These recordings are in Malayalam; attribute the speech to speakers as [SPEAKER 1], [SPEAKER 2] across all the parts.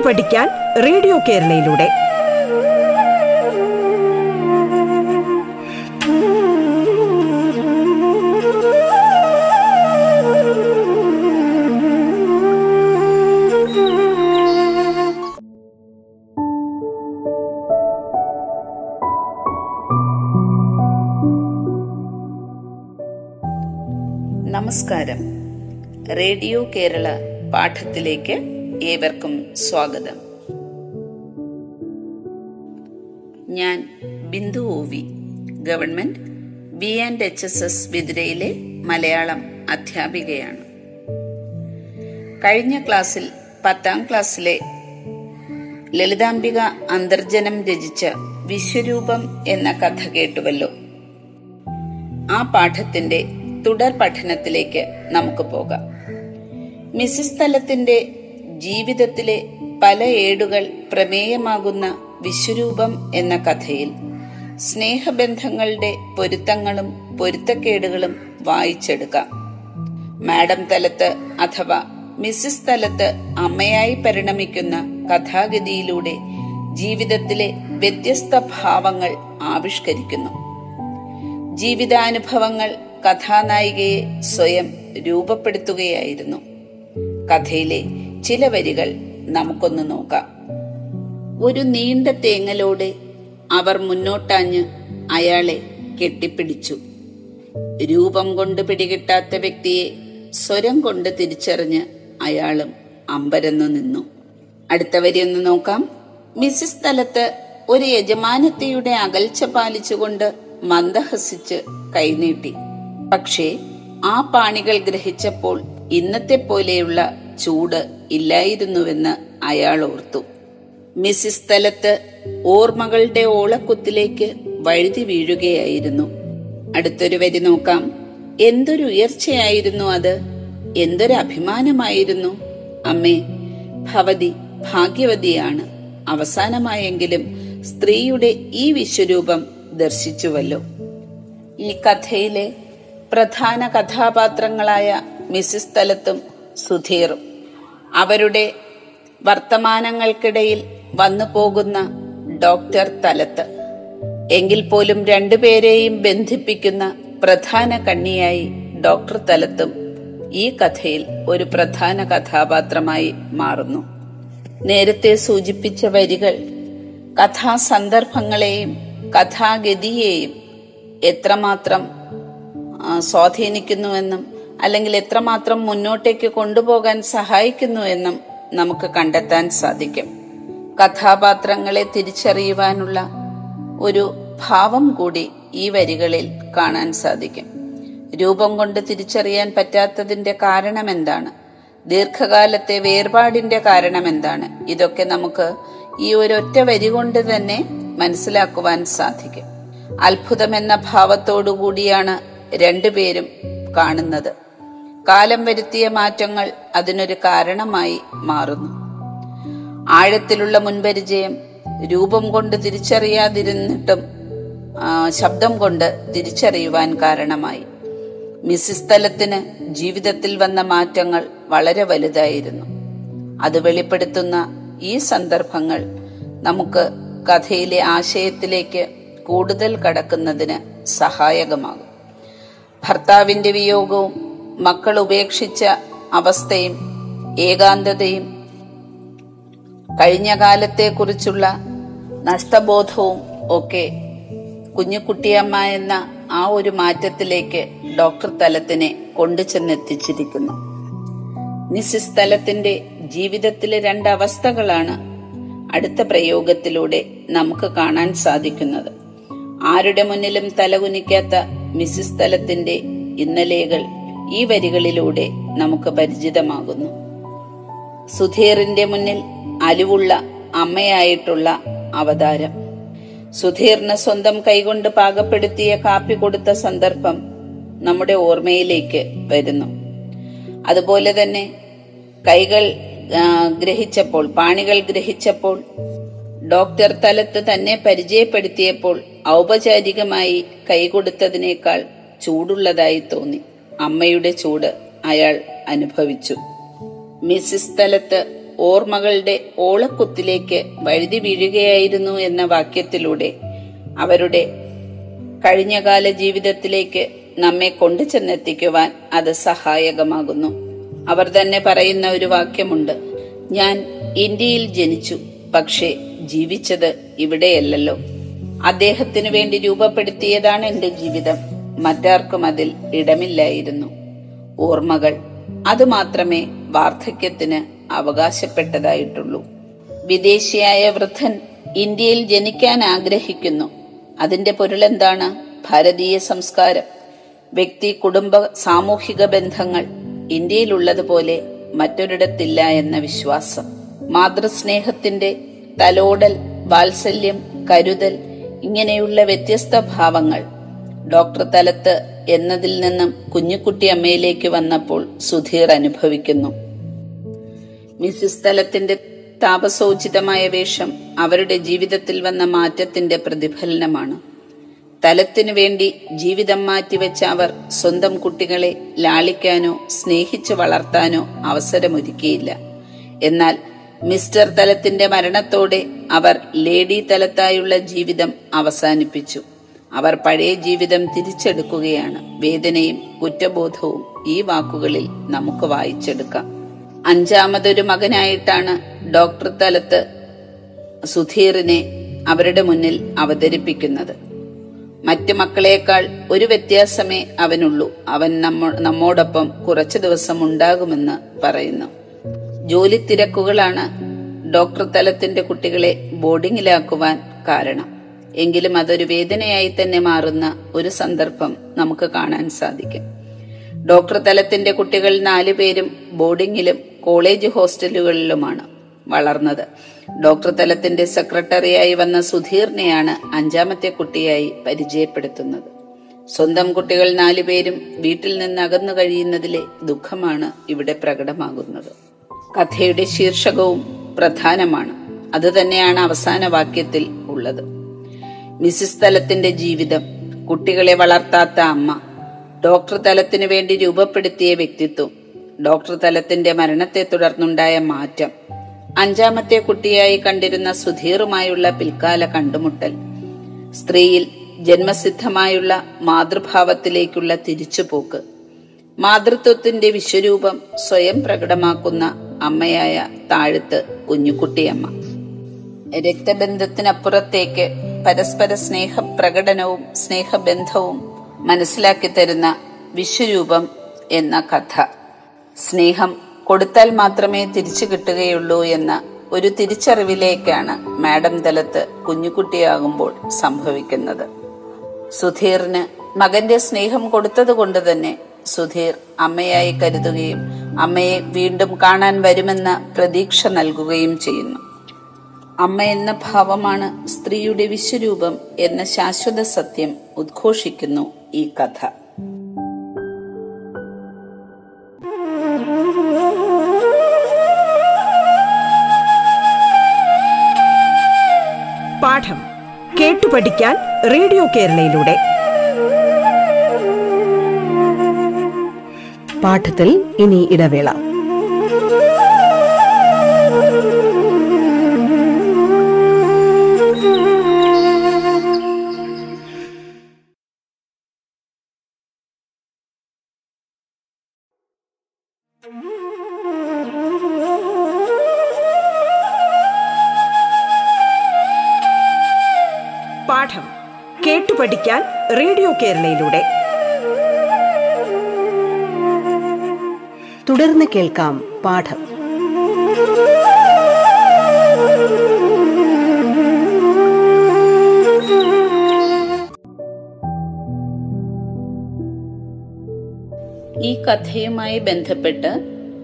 [SPEAKER 1] കേട്ടു പഠിക്കാൻ റേഡിയോ കേരളയിലൂടെ.
[SPEAKER 2] നമസ്കാരം. റേഡിയോ കേരള പാഠത്തിലേക്ക് ഏവർക്കും സ്വാഗതം. ഞാൻ Bindu O V government B and H S S വിതുരയിലെ Malayalam അധ്യാപികയാണ്. കഴിഞ്ഞ ക്ലാസ്സിൽ പത്താം ക്ലാസ്സിലെ ലളിതാംബിക അന്തർജനം രചിച്ച വിശ്വരൂപം എന്ന കഥ കേട്ടുവല്ലോ. ആ പാഠത്തിന്റെ തുടർ പഠനത്തിലേക്ക് നമുക്ക് പോകാം. മിസിസ് തലത്തിന്റെ ജീവിതത്തിലെ പല ഏടുകൾ പ്രമേയമാകുന്ന വിശ്വരൂപം എന്ന കഥയിൽ സ്നേഹബന്ധങ്ങളുടെ പൊരുത്തങ്ങളും പൊരുത്തക്കേടുകളും വായിച്ചെടുക്കാം. മാഡം തലത്ത് അഥവാ മിസ്സിസ് തലത്ത് അമ്മയായി പരിണമിക്കുന്ന കഥാഗതിയിലൂടെ ജീവിതത്തിലെ വ്യത്യസ്ത ഭാവങ്ങൾ ആവിഷ്കരിക്കുന്നു. ജീവിതാനുഭവങ്ങൾ കഥാനായികയെ സ്വയം രൂപപ്പെടുത്തുകയായിരുന്നു. കഥയിലെ ചില വരികൾ നമുക്കൊന്ന് നോക്കാം. ഒരു നീണ്ട തേങ്ങലോടെ അവർ മുന്നോട്ടാഞ്ഞ് അയാളെ കെട്ടിപ്പിടിച്ചു. രൂപം കൊണ്ട് പിടികിട്ടാത്ത വ്യക്തിയെ സ്വരം കൊണ്ട് തിരിച്ചറിഞ്ഞ് അയാളും അമ്പരന്നു നിന്നു. അടുത്ത വരി ഒന്ന് നോക്കാം. മിസ്സി സ്ഥലത്ത് ഒരു യജമാനത്തിയുടെ അകൽച്ച പാലിച്ചുകൊണ്ട് മന്ദഹസിച്ച് കൈനീട്ടി. പക്ഷേ ആ പാണികൾ ഗ്രഹിച്ചപ്പോൾ ഇന്നത്തെ പോലെയുള്ള ചൂട് ഇല്ലായിരുന്നുവെന്ന് അയാൾ ഓർത്തു. മിസ്സിസ് സ്ഥലത്ത് ഓർമ്മകളുടെ ഓളക്കുത്തിലേക്ക് വഴുതി വീഴുകയായിരുന്നു. അടുത്തൊരു വരി നോക്കാം. എന്തൊരു ഉയർച്ചയായിരുന്നു അത്. എന്തൊരു അഭിമാനമായിരുന്നു. അമ്മേ ഭവതി ഭാഗ്യവതിയാണ്. അവസാനമായെങ്കിലും സ്ത്രീയുടെ ഈ വിശ്വരൂപം ദർശിച്ചുവല്ലോ. ഈ കഥയിലെ പ്രധാന കഥാപാത്രങ്ങളായ മിസ്സിസ് തലത്തും സുധീറും. അവരുടെ വർത്തമാനങ്ങൾക്കിടയിൽ വന്നു പോകുന്ന ഡോക്ടർ തലത്ത്. എങ്കിൽ പോലും രണ്ടുപേരെയും ബന്ധിപ്പിക്കുന്ന പ്രധാന കണ്ണിയായി ഡോക്ടർ തലത്തും ഈ കഥയിൽ ഒരു പ്രധാന കഥാപാത്രമായി മാറുന്നു. നേരത്തെ സൂചിപ്പിച്ച വരികൾ കഥാസന്ദർഭങ്ങളെയും കഥാഗതിയെയും എത്രമാത്രം സ്വാധീനിക്കുന്നുവെന്നും അല്ലെങ്കിൽ എത്രമാത്രം മുന്നോട്ടേക്ക് കൊണ്ടുപോകാൻ സഹായിക്കുന്നു എന്നും നമുക്ക് കണ്ടെത്താൻ സാധിക്കും. കഥാപാത്രങ്ങളെ തിരിച്ചറിയുവാനുള്ള ഒരു ഭാവം കൂടി ഈ വരികളിൽ കാണാൻ സാധിക്കും. രൂപം കൊണ്ട് തിരിച്ചറിയാൻ പറ്റാത്തതിന്റെ കാരണം എന്താണ് ദീർഘകാലത്തെ വേർപാടിന്റെ കാരണം എന്താണ് ഇതൊക്കെ നമുക്ക് ഈ ഒരു ഒറ്റ വരി കൊണ്ട് തന്നെ മനസ്സിലാക്കുവാൻ സാധിക്കും. അത്ഭുതം എന്ന ഭാവത്തോടു കൂടിയാണ് രണ്ടുപേരും കാണുന്നത്. കാലം വരുത്തിയ മാറ്റങ്ങൾ അതിനൊരു കാരണമായി മാറുന്നു. ആഴത്തിലുള്ള മുൻപരിചയം രൂപം കൊണ്ട് തിരിച്ചറിയാതിരുന്നിട്ടും ശബ്ദം കൊണ്ട് തിരിച്ചറിയുവാൻ കാരണമായി. മിസ്സിസ്ഥലത്തിന് ജീവിതത്തിൽ വന്ന മാറ്റങ്ങൾ വളരെ വലുതായിരുന്നു. അത് വെളിപ്പെടുത്തുന്ന ഈ സന്ദർഭങ്ങൾ നമുക്ക് കഥയിലെ ആശയത്തിലേക്ക് കൂടുതൽ കടക്കുന്നതിന് സഹായകമാകും. ഭർത്താവിന്റെ വിയോഗവും മക്കൾ ഉപേക്ഷിച്ച അവസ്ഥയും ഏകാന്തതയും കഴിഞ്ഞ കാലത്തെക്കുറിച്ചുള്ള നഷ്ടബോധവും ഒക്കെ കുഞ്ഞുകുട്ടിയമ്മ എന്ന ആ ഒരു മാറ്റത്തിലേക്ക് ഡോക്ടർ തലത്തിനെ കൊണ്ടുചെന്നെത്തിച്ചിരിക്കുന്നു മിസിസ് തലത്തിന്റെ ജീവിതത്തിലെ രണ്ട് അവസ്ഥകളാണ് അടുത്ത പ്രയോഗത്തിലൂടെ നമുക്ക് കാണാൻ സാധിക്കുന്നത്. ആരുടെ മുന്നിലും തലകുനിക്കാത്ത മിസിസ് തലത്തിന്റെ ഇന്നലെകൾ ഈ വരികളിലൂടെ നമുക്ക് പരിചിതമാകുന്നു. സുധീറിന്റെ മുന്നിൽ അലിവുള്ള അമ്മയായിട്ടുള്ള അവതാരം. സുധീറിന് സ്വന്തം കൈകൊണ്ട് പാകപ്പെടുത്തിയ കാപ്പി കൊടുത്ത സന്ദർഭം നമ്മുടെ ഓർമ്മയിലേക്ക് വരുന്നു. അതുപോലെ തന്നെ കൈകൾ ഗ്രഹിച്ചപ്പോൾ പാണികൾ ഗ്രഹിച്ചപ്പോൾ ഡോക്ടർ തലത്ത് തന്നെ പരിചയപ്പെടുത്തിയപ്പോൾ ഔപചാരികമായി കൈകൊടുത്തതിനേക്കാൾ ചൂടുള്ളതായി തോന്നി. അമ്മയുടെ ചൂട് അയാൾ അനുഭവിച്ചു. മിസ്സിസ് സ്ഥലത്ത് ഓർമ്മകളുടെ ഓളക്കുത്തിലേക്ക് വഴുതി വീഴുകയായിരുന്നു എന്ന വാക്യത്തിലൂടെ അവരുടെ കഴിഞ്ഞകാല ജീവിതത്തിലേക്ക് നമ്മെ കൊണ്ടു ചെന്നെത്തിക്കുവാൻ അത് സഹായകമാകുന്നു. അവർ തന്നെ പറയുന്ന ഒരു വാക്യമുണ്ട് ഞാൻ ഇന്ത്യയിൽ ജനിച്ചു പക്ഷേ ജീവിച്ചത് ഇവിടെയല്ലല്ലോ. അദ്ദേഹത്തിനു വേണ്ടി രൂപപ്പെടുത്തിയതാണ് എന്റെ ജീവിതം. മറ്റാർക്കും അതിൽ ഇടമില്ലായിരുന്നു. ഓർമ്മകൾ അതുമാത്രമേ വാർദ്ധക്യത്തിന് അവകാശപ്പെട്ടതായിട്ടുള്ളൂ. വിദേശിയായ വൃദ്ധൻ ഇന്ത്യയിൽ ജനിക്കാൻ ആഗ്രഹിക്കുന്നു. അതിന്റെ പൊരുളെന്താണ് ഭാരതീയ സംസ്കാരം. വ്യക്തി കുടുംബ സാമൂഹിക ബന്ധങ്ങൾ ഇന്ത്യയിലുള്ളതുപോലെ മറ്റൊരിടത്തില്ല എന്ന വിശ്വാസം. മാതൃസ്നേഹത്തിന്റെ തലോടൽ വാത്സല്യം കരുതൽ ഇങ്ങനെയുള്ള വ്യത്യസ്ത ഭാവങ്ങൾ ഡോക്ടർ തലത്ത് എന്നതിൽ നിന്നും കുഞ്ഞുകുട്ടി അമ്മയിലേക്ക് വന്നപ്പോൾ സുധീർ അനുഭവിക്കുന്നു. മിസിസ് തലത്തിന്റെ താപസോചിതമായ വേഷം അവരുടെ ജീവിതത്തിൽ വന്ന മാറ്റത്തിന്റെ പ്രതിഫലനമാണ്. തലത്തിനു വേണ്ടി ജീവിതം മാറ്റിവെച്ച അവർ സ്വന്തം കുട്ടികളെ ലാളിക്കാനോ സ്നേഹിച്ചു വളർത്താനോ അവസരമൊരുക്കിയില്ല. എന്നാൽ മിസ്റ്റർ തലത്തിന്റെ മരണത്തോടെ അവർ ലേഡി തലത്തായുള്ള ജീവിതം അവസാനിപ്പിച്ചു. അവർ പഴയ ജീവിതം തിരിച്ചെടുക്കുകയാണ്. വേദനയും കുറ്റബോധവും ഈ വാക്കുകളിൽ നമുക്ക് വായിച്ചെടുക്കാം. അഞ്ചാമതൊരു മകനായിട്ടാണ് ഡോക്ടർ തലത്ത് സുധീറിനെ അവരുടെ മുന്നിൽ അവതരിപ്പിക്കുന്നത്. മറ്റു മക്കളേക്കാൾ ഒരു വ്യത്യാസമേ അവനുള്ളൂ. അവൻ നമ്മ നമ്മോടൊപ്പം കുറച്ചു ദിവസം ഉണ്ടാകുമെന്ന് പറയുന്നു. ജോലി തിരക്കുകളാണ് ഡോക്ടർ തലത്തിന്റെ കുട്ടികളെ ബോർഡിങ്ങിലാക്കുവാൻ കാരണം. എങ്കിലും അതൊരു വേദനയായി തന്നെ മാറുന്ന ഒരു സന്ദർഭം നമുക്ക് കാണാൻ സാധിക്കും. ഡോക്ടർ തലത്തിന്റെ കുട്ടികൾ നാലു പേരും ബോർഡിങ്ങിലും കോളേജ് ഹോസ്റ്റലുകളിലുമാണ് വളർന്നത്. ഡോക്ടർ തലത്തിന്റെ സെക്രട്ടറിയായി വന്ന സുധീറിനെയാണ് അഞ്ചാമത്തെ കുട്ടിയായി പരിചയപ്പെടുത്തുന്നത്. സ്വന്തം കുട്ടികൾ നാലു പേരും വീട്ടിൽ നിന്ന് അകന്നു കഴിയുന്നതിലെ ദുഃഖമാണ് ഇവിടെ പ്രകടമാകുന്നത്. കഥയുടെ ശീർഷകവും പ്രധാനമാണ്. അതുതന്നെയാണ് അവസാന വാക്യത്തിൽ ഉള്ളത്. മിസിസ് തലത്തിന്റെ ജീവിതം കുട്ടികളെ വളർത്താത്ത അമ്മ ഡോക്ടർ തലത്തിനു വേണ്ടി രൂപപ്പെടുത്തിയ വ്യക്തിത്വം ഡോക്ടർ തലത്തിന്റെ മരണത്തെ തുടർന്നുണ്ടായ മാറ്റം അഞ്ചാമത്തെ കുട്ടിയായി കണ്ടിരുന്ന സുധീറുമായുള്ള പിൽക്കാല കണ്ടുമുട്ടൽ സ്ത്രീയിൽ ജന്മസിദ്ധമായുള്ള മാതൃഭാവത്തിലേക്കുള്ള തിരിച്ചുപോക്ക് മാതൃത്വത്തിന്റെ വിശ്വരൂപം സ്വയം പ്രകടമാക്കുന്ന അമ്മയായ താഴത്ത് കുഞ്ഞുകുട്ടിയമ്മ. രക്തബന്ധത്തിനപ്പുറത്തേക്ക് പരസ്പര സ്നേഹ പ്രകടനവും സ്നേഹബന്ധവും മനസ്സിലാക്കി തരുന്ന വിശ്വരൂപം എന്ന കഥ. സ്നേഹം കൊടുത്താൽ മാത്രമേ തിരിച്ചു കിട്ടുകയുള്ളൂ എന്ന ഒരു തിരിച്ചറിവിലേക്കാണ് മാഡം തലത്ത് കുഞ്ഞുകുട്ടിയാകുമ്പോൾ സംഭവിക്കുന്നത്. സുധീറിന് മകന്റെ സ്നേഹം കൊടുത്തതുകൊണ്ട് തന്നെ സുധീർ അമ്മയായി കരുതുകയും അമ്മയെ വീണ്ടും കാണാൻ വരുമെന്ന പ്രതീക്ഷ നൽകുകയും ചെയ്യുന്നു. അമ്മ എന്ന ഭാവമാണ് സ്ത്രീയുടെ വിശ്വരൂപം എന്ന ശാശ്വത സത്യം ഉദ്ഘോഷിക്കുന്നു ഈ കഥ.
[SPEAKER 1] പാഠം കേട്ടു പഠിക്കാൻ റേഡിയോ കേരളയിലൂടെ.
[SPEAKER 3] പാഠത്തിൽ ഇനി ഇടവേള.
[SPEAKER 1] റേഡിയോ കേരളയിലൂടെ.
[SPEAKER 3] തുടർന്ന് കേൾക്കാം പാഠം.
[SPEAKER 2] ഈ കഥയുമായി ബന്ധപ്പെട്ട്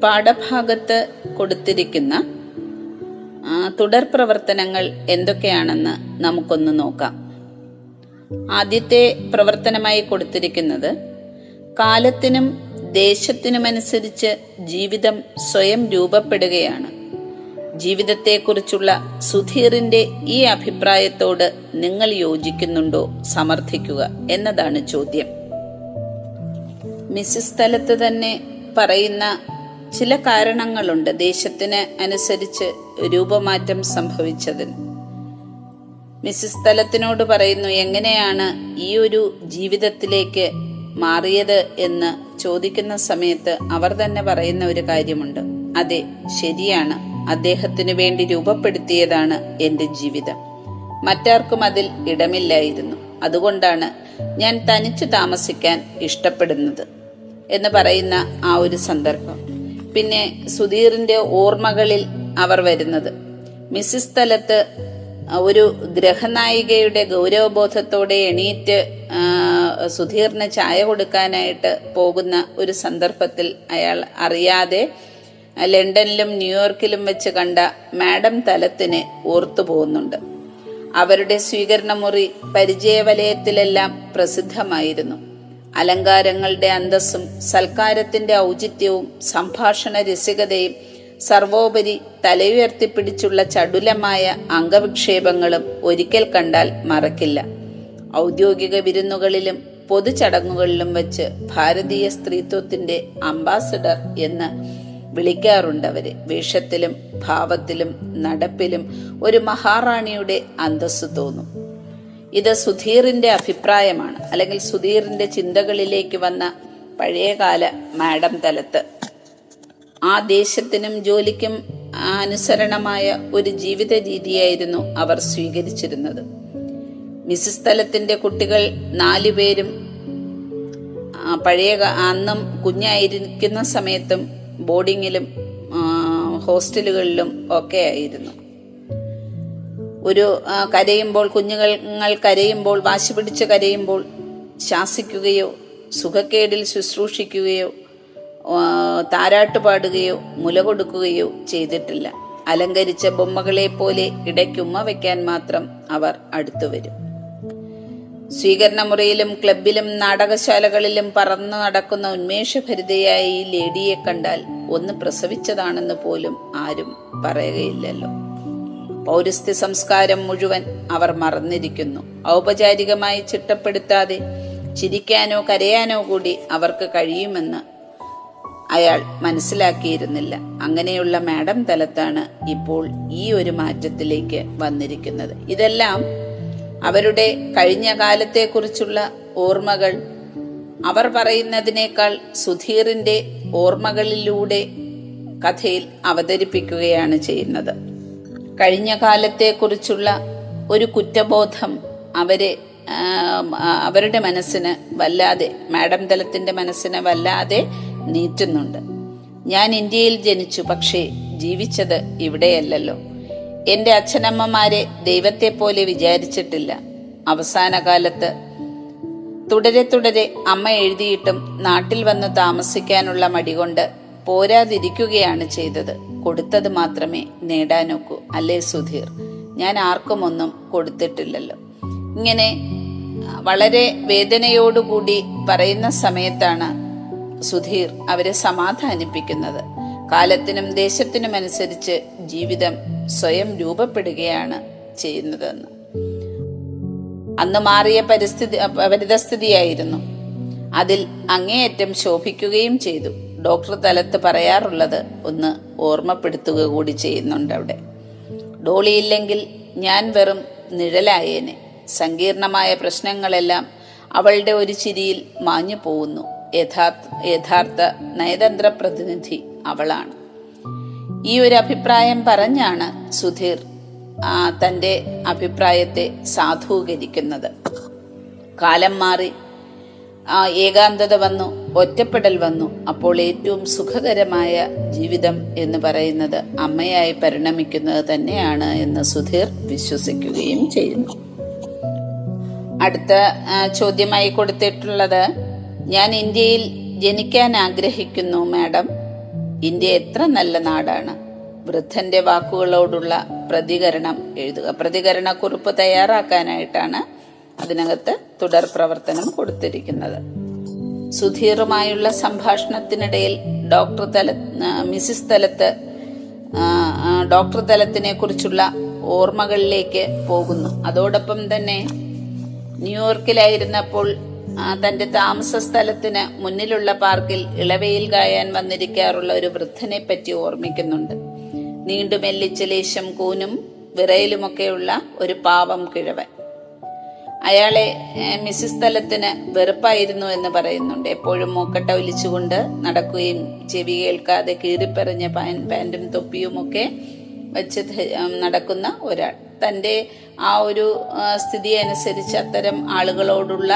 [SPEAKER 2] പാഠഭാഗത്ത് കൊടുത്തിരിക്കുന്ന തുടർ പ്രവർത്തനങ്ങൾ എന്തൊക്കെയാണെന്ന് നമുക്കൊന്ന് നോക്കാം. ആദ്യത്തെ പ്രവർത്തനമായി കൊടുത്തിരിക്കുന്നത് കാലത്തിനും ദേശത്തിനുമനുസരിച്ച് ജീവിതം സ്വയം രൂപപ്പെടുകയാണ്. ജീവിതത്തെക്കുറിച്ചുള്ള സുധീറിന്റെ ഈ അഭിപ്രായത്തോട് നിങ്ങൾ യോജിക്കുന്നുണ്ടോ? സമർത്ഥിക്കുക എന്നതാണ് ചോദ്യം. മിസ്സിസ് സ്ഥലത്ത് തന്നെ പറയുന്ന ചില കാരണങ്ങളുണ്ട് ദേശത്തിന് അനുസരിച്ച് രൂപമാറ്റം സംഭവിച്ചതിന്. മിസ്സിസ് തലത്തിനോട് പറയുന്നു എങ്ങനെയാണ് ഈ ഒരു ജീവിതത്തിലേക്ക് മാറിയത്? എന്ന് ചോദിക്കുന്ന സമയത്ത് അവർ തന്നെ പറയുന്ന ഒരു കാര്യമുണ്ട്. അതെ ശരിയാണ്. അദ്ദേഹത്തിന് വേണ്ടി രൂപപ്പെടുത്തിയതാണ് എന്റെ ജീവിതം. മറ്റാർക്കും അതിൽ ഇടമില്ലായിരുന്നു. അതുകൊണ്ടാണ് ഞാൻ തനിച്ചു താമസിക്കാൻ ഇഷ്ടപ്പെടുന്നത് എന്ന് പറയുന്ന ആ ഒരു സന്ദർഭം. പിന്നെ സുധീറിന്റെ ഓർമ്മകളിൽ അവർ വരുന്നത്. മിസ്സിസ് സ്ഥലത്ത് ഒരു ഗ്രഹനായികയുടെ ഗൗരവബോധത്തോടെ എണീറ്റ് സുധീറിന് ചായ കൊടുക്കാനായിട്ട് പോകുന്ന ഒരു സന്ദർഭത്തിൽ അയാൾ അറിയാതെ ലണ്ടനിലും ന്യൂയോർക്കിലും വെച്ച് കണ്ട മാഡം തലത്തിനെ ഓർത്തു പോകുന്നുണ്ട്. അവരുടെ സ്വീകരണമുറി പരിചയവലയത്തിലെല്ലാം പ്രസിദ്ധമായിരുന്നു. അലങ്കാരങ്ങളുടെ അന്തസ്സും സൽക്കാരത്തിന്റെ ഔചിത്യവും സംഭാഷണ രസികതയും സർവോപരി തലയുയർത്തിപ്പിടിച്ചുള്ള ചടുലമായ അംഗവിക്ഷേപങ്ങളും ഒരിക്കൽ കണ്ടാൽ മറക്കില്ല. ഔദ്യോഗിക വിരുന്നുകളിലും പൊതുചടങ്ങുകളിലും വെച്ച് ഭാരതീയ സ്ത്രീത്വത്തിന്റെ അംബാസഡർ എന്ന് വിളിക്കാറുണ്ട് അവരെ. വേഷത്തിലും ഭാവത്തിലും നടപ്പിലും ഒരു മഹാറാണിയുടെ അന്തസ് തോന്നും. ഇത് സുധീറിന്റെ അഭിപ്രായമാണ്. അല്ലെങ്കിൽ സുധീറിന്റെ ചിന്തകളിലേക്ക് വന്ന പഴയകാല മാഡം തലത്ത്. ആ ദേശത്തിനും ജോലിക്കും അനുസരണമായ ഒരു ജീവിത രീതിയായിരുന്നു അവർ സ്വീകരിച്ചിരുന്നത്. മിസ്സിസ് തലത്തിന്റെ കുട്ടികൾ നാലുപേരും പേരും പഴയ അന്നും കുഞ്ഞായിരിക്കുന്ന സമയത്തും ബോർഡിങ്ങിലും ഹോസ്റ്റലുകളിലും ഒക്കെ ആയിരുന്നു. ഒരു കരയുമ്പോൾ കുഞ്ഞുങ്ങൾ കരയുമ്പോൾ വാശി പിടിച്ച് കരയുമ്പോൾ ശാസിക്കുകയോ സുഖക്കേടിൽ ശുശ്രൂഷിക്കുകയോ താരാട്ട് പാടുകയോ മുല കൊടുക്കുകയോ ചെയ്തിട്ടില്ല. അലങ്കരിച്ച ബൊമ്മകളെ പോലെ ഇടയ്ക്കുമ്മ വെക്കാൻ മാത്രം അവർ അടുത്തു വരും. സ്വീകരണ മുറിയിലും ക്ലബിലും നാടകശാലകളിലും പറന്നു നടക്കുന്ന ഉന്മേഷഭരിതയായ ഈ ലേഡിയെ കണ്ടാൽ ഒന്ന് പ്രസവിച്ചതാണെന്ന് പോലും ആരും പറയുകയില്ലല്ലോ. പൗരസ്ത്യ സംസ്കാരം മുഴുവൻ അവർ മറന്നിരിക്കുന്നു. ഔപചാരികമായി ചിട്ടപ്പെടുത്താതെ ചിരിക്കാനോ കരയാനോ കൂടി അവർക്ക് കഴിയുമെന്ന് അയാൾ മനസ്സിലാക്കിയിരുന്നില്ല. അങ്ങനെയുള്ള മാഡം തലത്താണ് ഇപ്പോൾ ഈ ഒരു മാറ്റത്തിലേക്ക് വന്നിരിക്കുന്നത്. ഇതെല്ലാം അവരുടെ കഴിഞ്ഞ കാലത്തെക്കുറിച്ചുള്ള ഓർമ്മകൾ. അവർ പറയുന്നതിനേക്കാൾ സുധീറിന്റെ ഓർമ്മകളിലൂടെ കഥയിൽ അവതരിപ്പിക്കുകയാണ് ചെയ്യുന്നത്. കഴിഞ്ഞ കാലത്തെക്കുറിച്ചുള്ള ഒരു കുറ്റബോധം അവരെ അവരുടെ മനസ്സിന് വല്ലാതെ മാഡം തലത്തിന്റെ മനസ്സിന് വല്ലാതെ നീറ്റുന്നുണ്ട്. ഞാൻ ഇന്ത്യയിൽ ജനിച്ചു പക്ഷേ ജീവിച്ചത് ഇവിടെയല്ലല്ലോ. എന്റെ അച്ഛനമ്മമാരെ ദൈവത്തെ പോലെ വിചാരിച്ചിട്ടില്ല. അവസാന കാലത്ത് തുടരെ തുടരെ അമ്മ എഴുതിയിട്ടും നാട്ടിൽ വന്ന് താമസിക്കാനുള്ള മടികൊണ്ട് പോരാതിരിക്കുകയാണ് ചെയ്തത്. കൊടുത്തത് മാത്രമേ നേടാനൊക്കൂ. അല്ലേ സുധീർ? ഞാൻ ആർക്കും ഒന്നും കൊടുത്തിട്ടില്ലല്ലോ. ഇങ്ങനെ വളരെ വേദനയോടുകൂടി പറയുന്ന സമയത്താണ് സുധീർ അവരെ സമാധാനിപ്പിക്കുന്നത്. കാലത്തിനും ദേശത്തിനും അനുസരിച്ച് ജീവിതം സ്വയം രൂപപ്പെടുകയാണ് ചെയ്യുന്നതെന്ന്. അന്ന് മാറിയ പരിസ്ഥിതി പരിതസ്ഥിതിയായിരുന്നു. അതിൽ അങ്ങേയറ്റം ശോഭിക്കുകയും ചെയ്തു. ഡോക്ടർ തലത്ത് പറയാറുള്ളത് ഒന്ന് ഓർമ്മപ്പെടുത്തുക കൂടി ചെയ്യുന്നുണ്ട് അവിടെ. ഡോളിയില്ലെങ്കിൽ ഞാൻ വെറും നിഴലായേനെ. സങ്കീർണമായ പ്രശ്നങ്ങളെല്ലാം അവളുടെ ഒരു ചിരിയിൽ മാഞ്ഞു പോകുന്നു യഥാർത്ഥ നയതന്ത്ര പ്രതിനിധി അവളാണ്. ഈ ഒരു അഭിപ്രായം പറഞ്ഞാണ് സുധീർ തന്റെ അഭിപ്രായത്തെ സാധൂകരിക്കുന്നത്. കാലം മാറി ഏകാന്തത വന്നു ഒറ്റപ്പെടൽ വന്നു. അപ്പോൾ ഏറ്റവും സുഖകരമായ ജീവിതം എന്ന് പറയുന്നത് അമ്മയായി പരിണമിക്കുന്നത് തന്നെയാണ് എന്ന് സുധീർ വിശ്വസിക്കുകയും ചെയ്യുന്നു. അടുത്ത ചോദ്യമായി കൊടുത്തിട്ടുള്ളത് ഞാൻ ഇന്ത്യയിൽ ജനിക്കാൻ ആഗ്രഹിക്കുന്നു മാഡം. ഇന്ത്യ എത്ര നല്ല നാടാണ്. വൃദ്ധന്റെ വാക്കുകളോടുള്ള പ്രതികരണം എഴുതുക. പ്രതികരണക്കുറിപ്പ് തയ്യാറാക്കാനായിട്ടാണ് അതിനകത്ത് തുടർ പ്രവർത്തനം കൊടുത്തിരിക്കുന്നത്. സുധീറുമായുള്ള സംഭാഷണത്തിനിടയിൽ ഡോക്ടർ തല മിസിസ് തലത്ത് ഡോക്ടർ തലത്തിനെ കുറിച്ചുള്ള ഓർമ്മകളിലേക്ക് പോകുന്നു. അതോടൊപ്പം തന്നെ ന്യൂയോർക്കിലായിരുന്നപ്പോൾ തന്റെ താമസ സ്ഥലത്തിന് മുന്നിലുള്ള പാർക്കിൽ ഇളവയിൽ കായാൻ വന്നിരിക്കാറുള്ള ഒരു വൃദ്ധനെ പറ്റി ഓർമ്മിക്കുന്നുണ്ട്. നീണ്ടു മെല്ലിച്ച ലേശം കൂനും വിറയിലുമൊക്കെയുള്ള ഒരു പാവം കിഴവൻ. അയാളെ മിസ്സിസ് തലത്തിന് വെറുപ്പായിരുന്നു എന്ന് പറയുന്നുണ്ട്. എപ്പോഴും മൂക്കട്ട ഒലിച്ചുകൊണ്ട് നടക്കുകയും ചെവി കേൾക്കാതെ കീറിപ്പറഞ്ഞ പാൻ പാന്റും തൊപ്പിയുമൊക്കെ വെച്ച് നടക്കുന്ന ഒരാൾ. തന്റെ ആ ഒരു സ്ഥിതി അനുസരിച്ച് അത്തരം ആളുകളോടുള്ള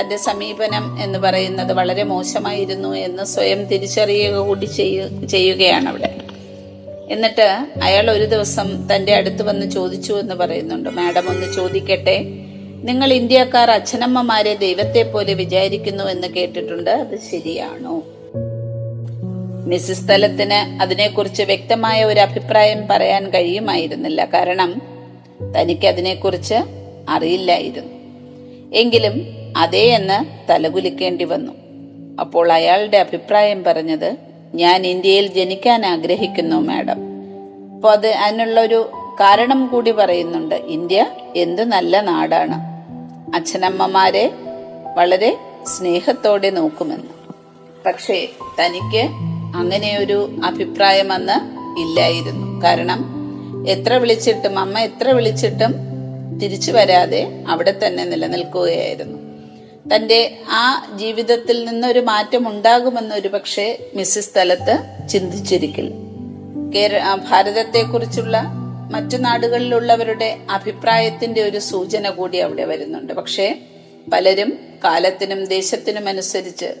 [SPEAKER 2] തന്റെ സമീപനം എന്ന് പറയുന്നത് വളരെ മോശമായിരുന്നു എന്ന് സ്വയം തിരിച്ചറിയുക കൂടി ചെയ്യു ചെയ്യുകയാണ് അവിടെ എന്നിട്ട് അയാൾ ഒരു ദിവസം തന്റെ അടുത്ത് വന്ന് ചോദിച്ചു എന്ന് പറയുന്നുണ്ട്. മാഡം ഒന്ന് ചോദിക്കട്ടെ? നിങ്ങൾ ഇന്ത്യക്കാർ അച്ഛനമ്മമാരെ ദൈവത്തെ പോലെ വിചാരിക്കുന്നു എന്ന് കേട്ടിട്ടുണ്ട്. അത് ശരിയാണോ? മിസ്സിസ് തലത്തിന് അതിനെക്കുറിച്ച് വ്യക്തമായ ഒരു അഭിപ്രായം പറയാൻ കഴിയുമായിരുന്നില്ല. കാരണം തനിക്ക് അതിനെക്കുറിച്ച് അറിയില്ലായിരുന്നു. എങ്കിലും അതേ എന്ന് തലകുലിക്കേണ്ടി വന്നു. അപ്പോൾ അയാളുടെ അഭിപ്രായം പറഞ്ഞത് ഞാൻ ഇന്ത്യയിൽ ജനിക്കാൻ ആഗ്രഹിക്കുന്നു മാഡം. അപ്പോൾ അത് അതിനുള്ള ഒരു കാരണം കൂടി പറയുന്നുണ്ട്. ഇന്ത്യ എന്ത് നല്ല നാടാണ്. അച്ഛനമ്മമാരെ വളരെ സ്നേഹത്തോടെ നോക്കുമെന്ന്. പക്ഷേ തനിക്ക് അങ്ങനെയൊരു അഭിപ്രായം അന്ന് ഇല്ലായിരുന്നു. കാരണം എത്ര വിളിച്ചിട്ടും അമ്മ എത്ര വിളിച്ചിട്ടും തിരിച്ചു വരാതെ അവിടെ തന്നെ നിലനിൽക്കുകയായിരുന്നു. തന്റെ ആ ജീവിതത്തിൽ നിന്നൊരു മാറ്റം ഉണ്ടാകുമെന്ന് ഒരു പക്ഷേ മിസ്സിസ് സ്ഥലത്ത് ചിന്തിച്ചിരിക്കില്ല കേര ഭാരതത്തെ ഭാരതത്തെക്കുറിച്ചുള്ള മറ്റു നാടുകളിലുള്ളവരുടെ അഭിപ്രായത്തിന്റെ ഒരു സൂചന കൂടി അവിടെ വരുന്നുണ്ട്. പക്ഷേ പലരും കാലത്തിനും ദേശത്തിനും അനുസരിച്ച്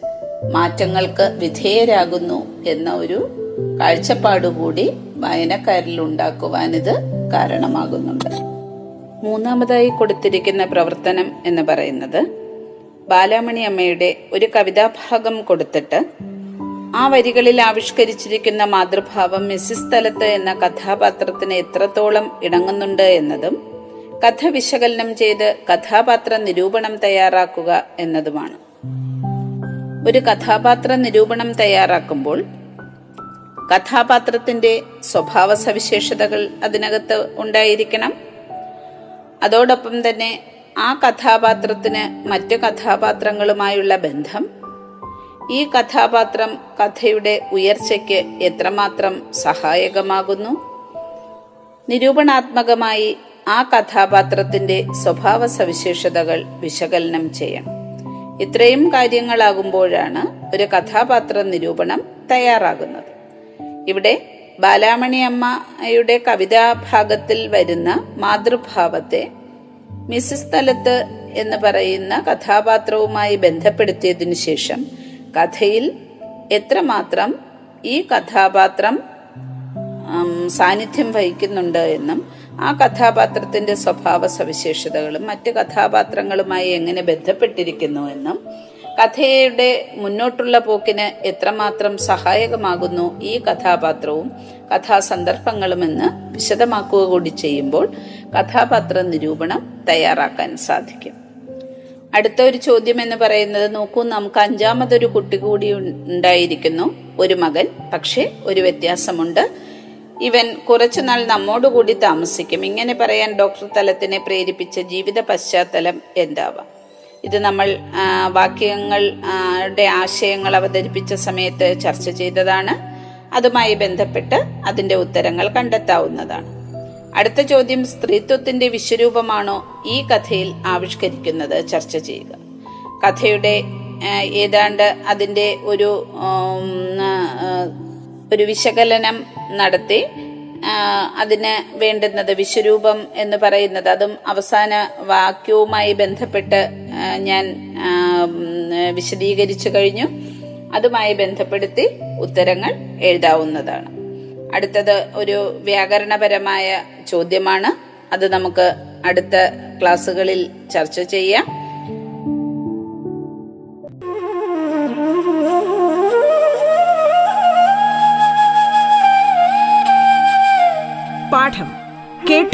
[SPEAKER 2] മാറ്റങ്ങൾക്ക് വിധേയരാകുന്നു എന്ന ഒരു കാഴ്ചപ്പാടുകൂടി വായനക്കാരിൽ ഉണ്ടാക്കുവാൻ ഇത് കാരണമാകുന്നുണ്ട്. മൂന്നാമതായി കൊടുത്തിരിക്കുന്ന പ്രവർത്തനം എന്ന് പറയുന്നത് ബാലാമണി അമ്മയുടെ ഒരു കവിതാഭാഗം കൊടുത്തിട്ട് ആ വരികളിൽ ആവിഷ്കരിച്ചിരിക്കുന്ന മാതൃഭാവം മിസ്സിസ് സ്ഥലത്ത് എന്ന കഥാപാത്രത്തിന് എത്രത്തോളം ഇണങ്ങുന്നുണ്ട് എന്നതും കഥ വിശകലനം ചെയ്ത് കഥാപാത്ര നിരൂപണം തയ്യാറാക്കുക എന്നതുമാണ്. ഒരു കഥാപാത്ര നിരൂപണം തയ്യാറാക്കുമ്പോൾ കഥാപാത്രത്തിന്റെ സ്വഭാവ സവിശേഷതകൾ അതിനകത്ത് ഉണ്ടായിരിക്കണം. അതോടൊപ്പം തന്നെ ആ കഥാപാത്രത്തിന് മറ്റു കഥാപാത്രങ്ങളുമായുള്ള ബന്ധം? ഈ കഥാപാത്രം കഥയുടെ ഉയർച്ചയ്ക്ക് എത്രമാത്രം സഹായകമാകുന്നു? നിരൂപണാത്മകമായി ആ കഥാപാത്രത്തിന്റെ സ്വഭാവ സവിശേഷതകൾ വിശകലനം ചെയ്യണം ഇത്രയും കാര്യങ്ങളാകുമ്പോഴാണ് ഒരു കഥാപാത്ര നിരൂപണം തയ്യാറാകുന്നത്. ഇവിടെ ബാലാമണി അമ്മയുടെ കവിതാഭാഗത്തിൽ വരുന്ന മാതൃഭാവത്തെ മിസ്സിസ് തലത്ത് എന്ന് പറയുന്ന കഥാപാത്രവുമായി ബന്ധപ്പെടുത്തിയതിനു ശേഷം കഥയിൽ എത്രമാത്രം ഈ കഥാപാത്രം സാന്നിധ്യം വഹിക്കുന്നുണ്ട് എന്നും ആ കഥാപാത്രത്തിന്റെ സ്വഭാവ സവിശേഷതകളും മറ്റ് കഥാപാത്രങ്ങളുമായി എങ്ങനെ ബന്ധപ്പെട്ടിരിക്കുന്നു എന്നും കഥയുടെ മുന്നോട്ടുള്ള പോക്കിന് എത്രമാത്രം സഹായകമാകുന്നു ഈ കഥാപാത്രവും കഥാസന്ദർഭങ്ങളുമെന്ന് വിശദമാക്കുക കൂടി ചെയ്യുമ്പോൾ കഥാപാത്ര നിരൂപണം തയ്യാറാക്കാൻ സാധിക്കും. അടുത്ത ഒരു ചോദ്യം എന്ന് പറയുന്നത് നോക്കൂ നമുക്ക് അഞ്ചാമതൊരു കുട്ടി കൂടി ഉണ്ടായിരിക്കുന്നു. ഒരു മകൻ പക്ഷേ ഒരു വ്യത്യാസമുണ്ട്. ഇവൻ കുറച്ചുനാൾ നമ്മോടുകൂടി താമസിക്കും. ഇങ്ങനെ പറയാൻ ഡോക്ടർ തലത്തിനെ പ്രേരിപ്പിച്ച ജീവിത പശ്ചാത്തലം എന്താവാം? ഇത് നമ്മൾ വാക്യങ്ങളുടെ ആശയങ്ങൾ അവതരിപ്പിച്ച സമയത്ത് ചർച്ച ചെയ്തതാണ്. അതുമായി ബന്ധപ്പെട്ട് അതിന്റെ ഉത്തരങ്ങൾ കണ്ടെത്താവുന്നതാണ്. അടുത്ത ചോദ്യം സ്ത്രീത്വത്തിന്റെ വിശ്വരൂപമാണോ ഈ കഥയിൽ ആവിഷ്കരിക്കുന്നത്? ചർച്ച ചെയ്യുക. കഥയുടെ ഏതാണ്ട് അതിന്റെ ഒരു ഒരു വിശകലനം നടത്തി അതിന് വേണ്ടുന്നത് വിശ്വരൂപം എന്ന് പറയുന്നത്. അതും അവസാന വാക്യവുമായി ബന്ധപ്പെട്ട് ഞാൻ വിശദീകരിച്ചു കഴിഞ്ഞു. അതുമായി ബന്ധപ്പെടുത്തി ഉത്തരങ്ങൾ എഴുതാവുന്നതാണ്. അടുത്തത് ഒരു വ്യാകരണപരമായ ചോദ്യമാണ്. അത് നമുക്ക് അടുത്ത ക്ലാസ്സുകളിൽ ചർച്ച ചെയ്യാം.